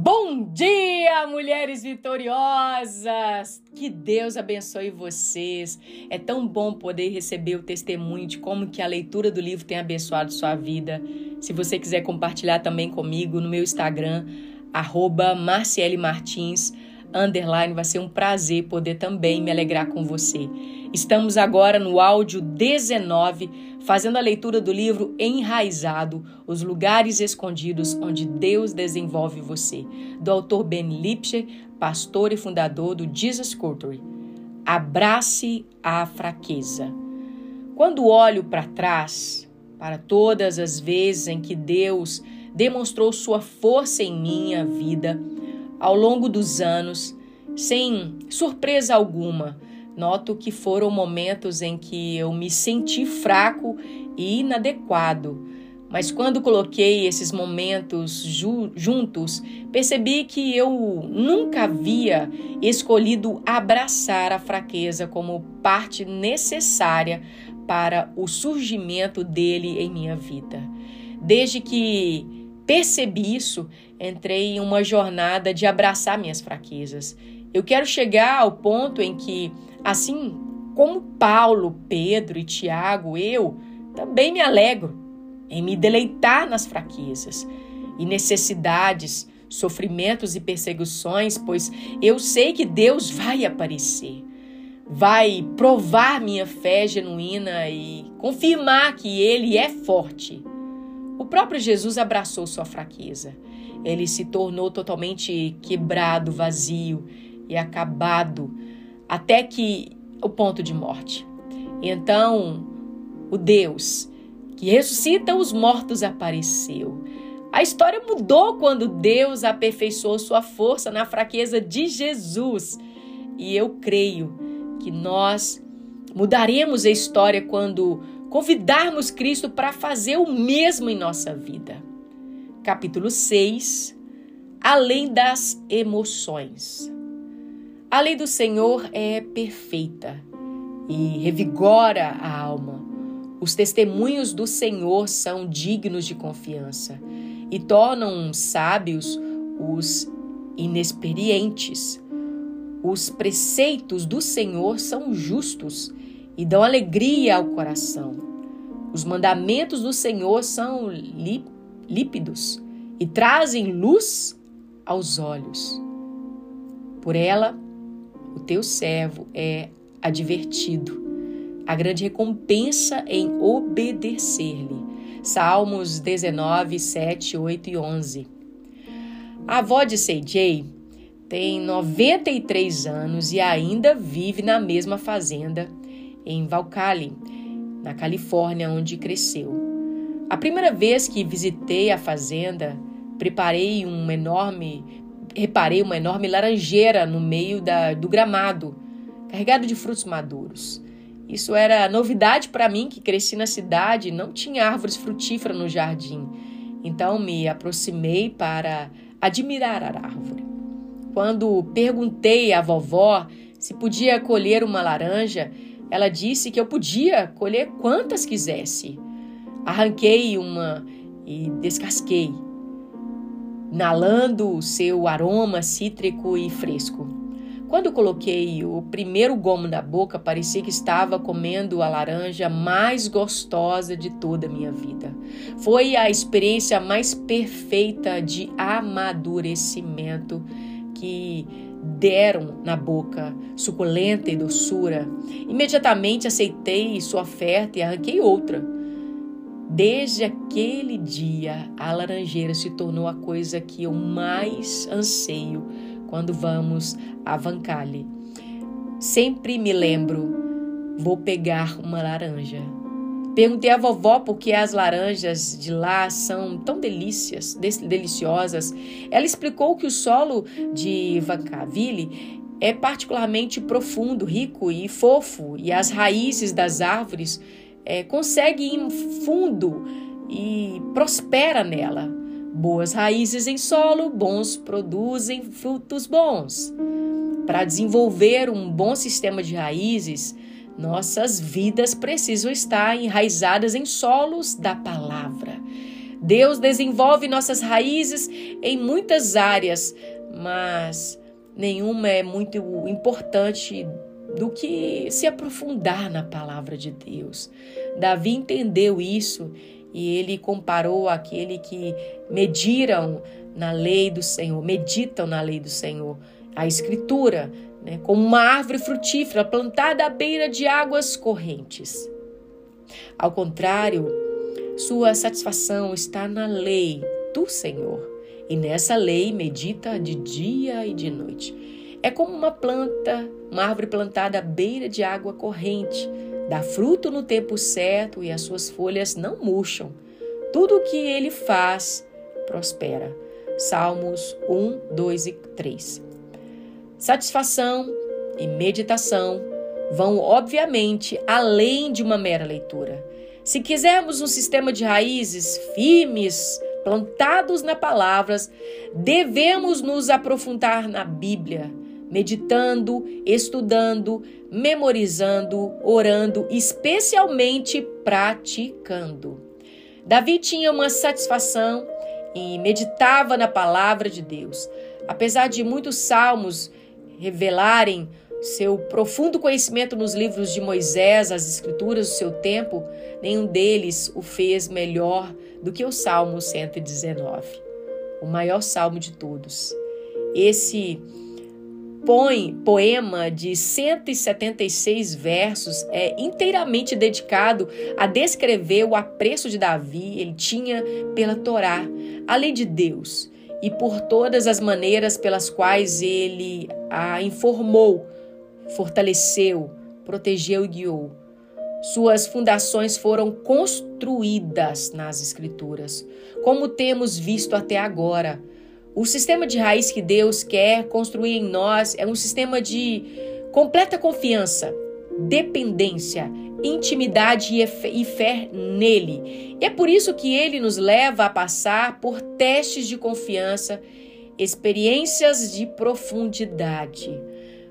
Bom dia, mulheres vitoriosas! Que Deus abençoe vocês. É tão bom poder receber o testemunho de como que a leitura do livro tem abençoado sua vida. Se você quiser compartilhar também comigo no meu Instagram, arroba Marciele Martins, underline, vai ser um prazer poder também me alegrar com você. Estamos agora no áudio 19, fazendo a leitura do livro Enraizado, os lugares escondidos onde Deus desenvolve você, do autor Ben Lipscher, pastor e fundador do Jesus Culture. Abrace a fraqueza. Quando olho para trás, para todas as vezes em que Deus demonstrou sua força em minha vida, ao longo dos anos, sem surpresa alguma, noto que foram momentos em que eu me senti fraco e inadequado. Mas quando coloquei esses momentos ju juntos, percebi que eu nunca havia escolhido abraçar a fraqueza como parte necessária para o surgimento dele em minha vida. Desde que percebi isso, entrei em uma jornada de abraçar minhas fraquezas. Eu quero chegar ao ponto em que, assim como Paulo, Pedro e Tiago, eu também me alegro em me deleitar nas fraquezas e necessidades, sofrimentos e perseguições, pois eu sei que Deus vai aparecer, vai provar minha fé genuína e confirmar que Ele é forte o próprio Jesus abraçou sua fraqueza. Ele se tornou totalmente quebrado, vazio e acabado até que o ponto de morte. Então, o Deus que ressuscita os mortos apareceu. A história mudou quando Deus aperfeiçoou sua força na fraqueza de Jesus. E eu creio que nós mudaremos a história quando convidarmos Cristo para fazer o mesmo em nossa vida. Capítulo 6 Além das emoções. A lei do Senhor é perfeita e revigora a alma. Os testemunhos do Senhor são dignos de confiança e tornam sábios os inexperientes. Os preceitos do Senhor são justos e dão alegria ao coração. Os mandamentos do Senhor são lípidos e trazem luz aos olhos. Por ela, o teu servo é advertido. A grande recompensa em obedecer-lhe. Salmos 19, 7, 8 e 11. A avó de CJ tem 93 anos e ainda vive na mesma fazenda em Valcali, na Califórnia, onde cresceu. A primeira vez que visitei a fazenda, preparei um enorme, reparei uma enorme laranjeira no meio da, do gramado, carregado de frutos maduros. Isso era novidade para mim, que cresci na cidade e não tinha árvores frutíferas no jardim. Então me aproximei para admirar a árvore. Quando perguntei à vovó se podia colher uma laranja, ela disse que eu podia colher quantas quisesse. Arranquei uma e descasquei, inalando o seu aroma cítrico e fresco. Quando coloquei o primeiro gomo na boca, parecia que estava comendo a laranja mais gostosa de toda a minha vida. Foi a experiência mais perfeita de amadurecimento que deram na boca, suculenta e doçura. Imediatamente aceitei sua oferta e arranquei outra. Desde aquele dia, a laranjeira se tornou a coisa que eu mais anseio quando vamos a Vancale. Sempre me lembro, vou pegar uma laranja. Perguntei à vovó por que as laranjas de lá são tão delícias, deliciosas. Ela explicou que o solo de Vancaville é particularmente profundo, rico e fofo, e as raízes das árvores é, conseguem ir fundo e prospera nela. Boas raízes em solo, bons produzem frutos bons. Para desenvolver um bom sistema de raízes, nossas vidas precisam estar enraizadas em solos da palavra. Deus desenvolve nossas raízes em muitas áreas, mas nenhuma é muito importante do que se aprofundar na palavra de Deus. Davi entendeu isso e ele comparou aquele que mediram na lei do Senhor, meditam na lei do Senhor, a Escritura, né, como uma árvore frutífera plantada à beira de águas correntes. Ao contrário, sua satisfação está na lei do Senhor, e nessa lei medita de dia e de noite. É como uma planta, uma árvore plantada à beira de água corrente, dá fruto no tempo certo e as suas folhas não murcham. Tudo o que ele faz prospera. Salmos 1, 2 e 3. Satisfação e meditação vão, obviamente, além de uma mera leitura. Se quisermos um sistema de raízes firmes, plantados na palavras, devemos nos aprofundar na Bíblia meditando, estudando, memorizando, orando, especialmente praticando. Davi tinha uma satisfação e meditava na palavra de Deus. Apesar de muitos salmos revelarem seu profundo conhecimento nos livros de Moisés, as escrituras do seu tempo, nenhum deles o fez melhor do que o Salmo 119, o maior salmo de todos. Esse poema de 176 versos é inteiramente dedicado a descrever o apreço de Davi ele tinha pela Torá, a lei de Deus, e por todas as maneiras pelas quais ele a informou, fortaleceu, protegeu e guiou. Suas fundações foram construídas nas Escrituras, como temos visto até agora o sistema de raiz que Deus quer construir em nós é um sistema de completa confiança, dependência, intimidade e fé nele. E é por isso que ele nos leva a passar por testes de confiança, experiências de profundidade.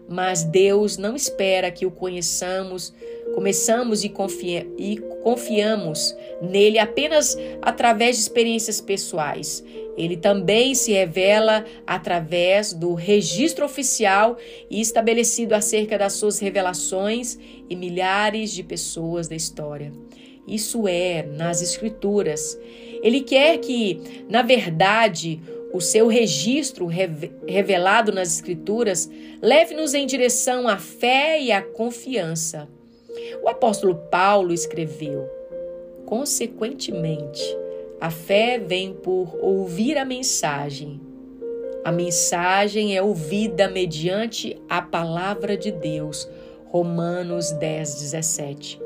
Mas Deus não espera que o conheçamos, começamos e, confia, e confiamos nele apenas através de experiências pessoais. Ele também se revela através do registro oficial e estabelecido acerca das suas revelações e milhares de pessoas da história. Isso é nas Escrituras. Ele quer que, na verdade, o seu registro revelado nas Escrituras leve-nos em direção à fé e à confiança. O apóstolo Paulo escreveu: Consequentemente, a fé vem por ouvir a mensagem. A mensagem é ouvida mediante a palavra de Deus. Romanos 10, 17.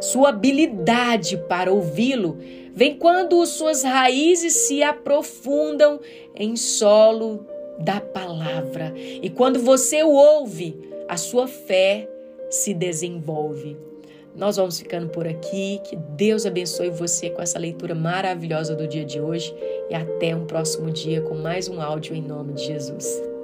Sua habilidade para ouvi-lo vem quando suas raízes se aprofundam em solo da palavra. E quando você o ouve, a sua fé se desenvolve. Nós vamos ficando por aqui. Que Deus abençoe você com essa leitura maravilhosa do dia de hoje e até um próximo dia com mais um áudio em nome de Jesus.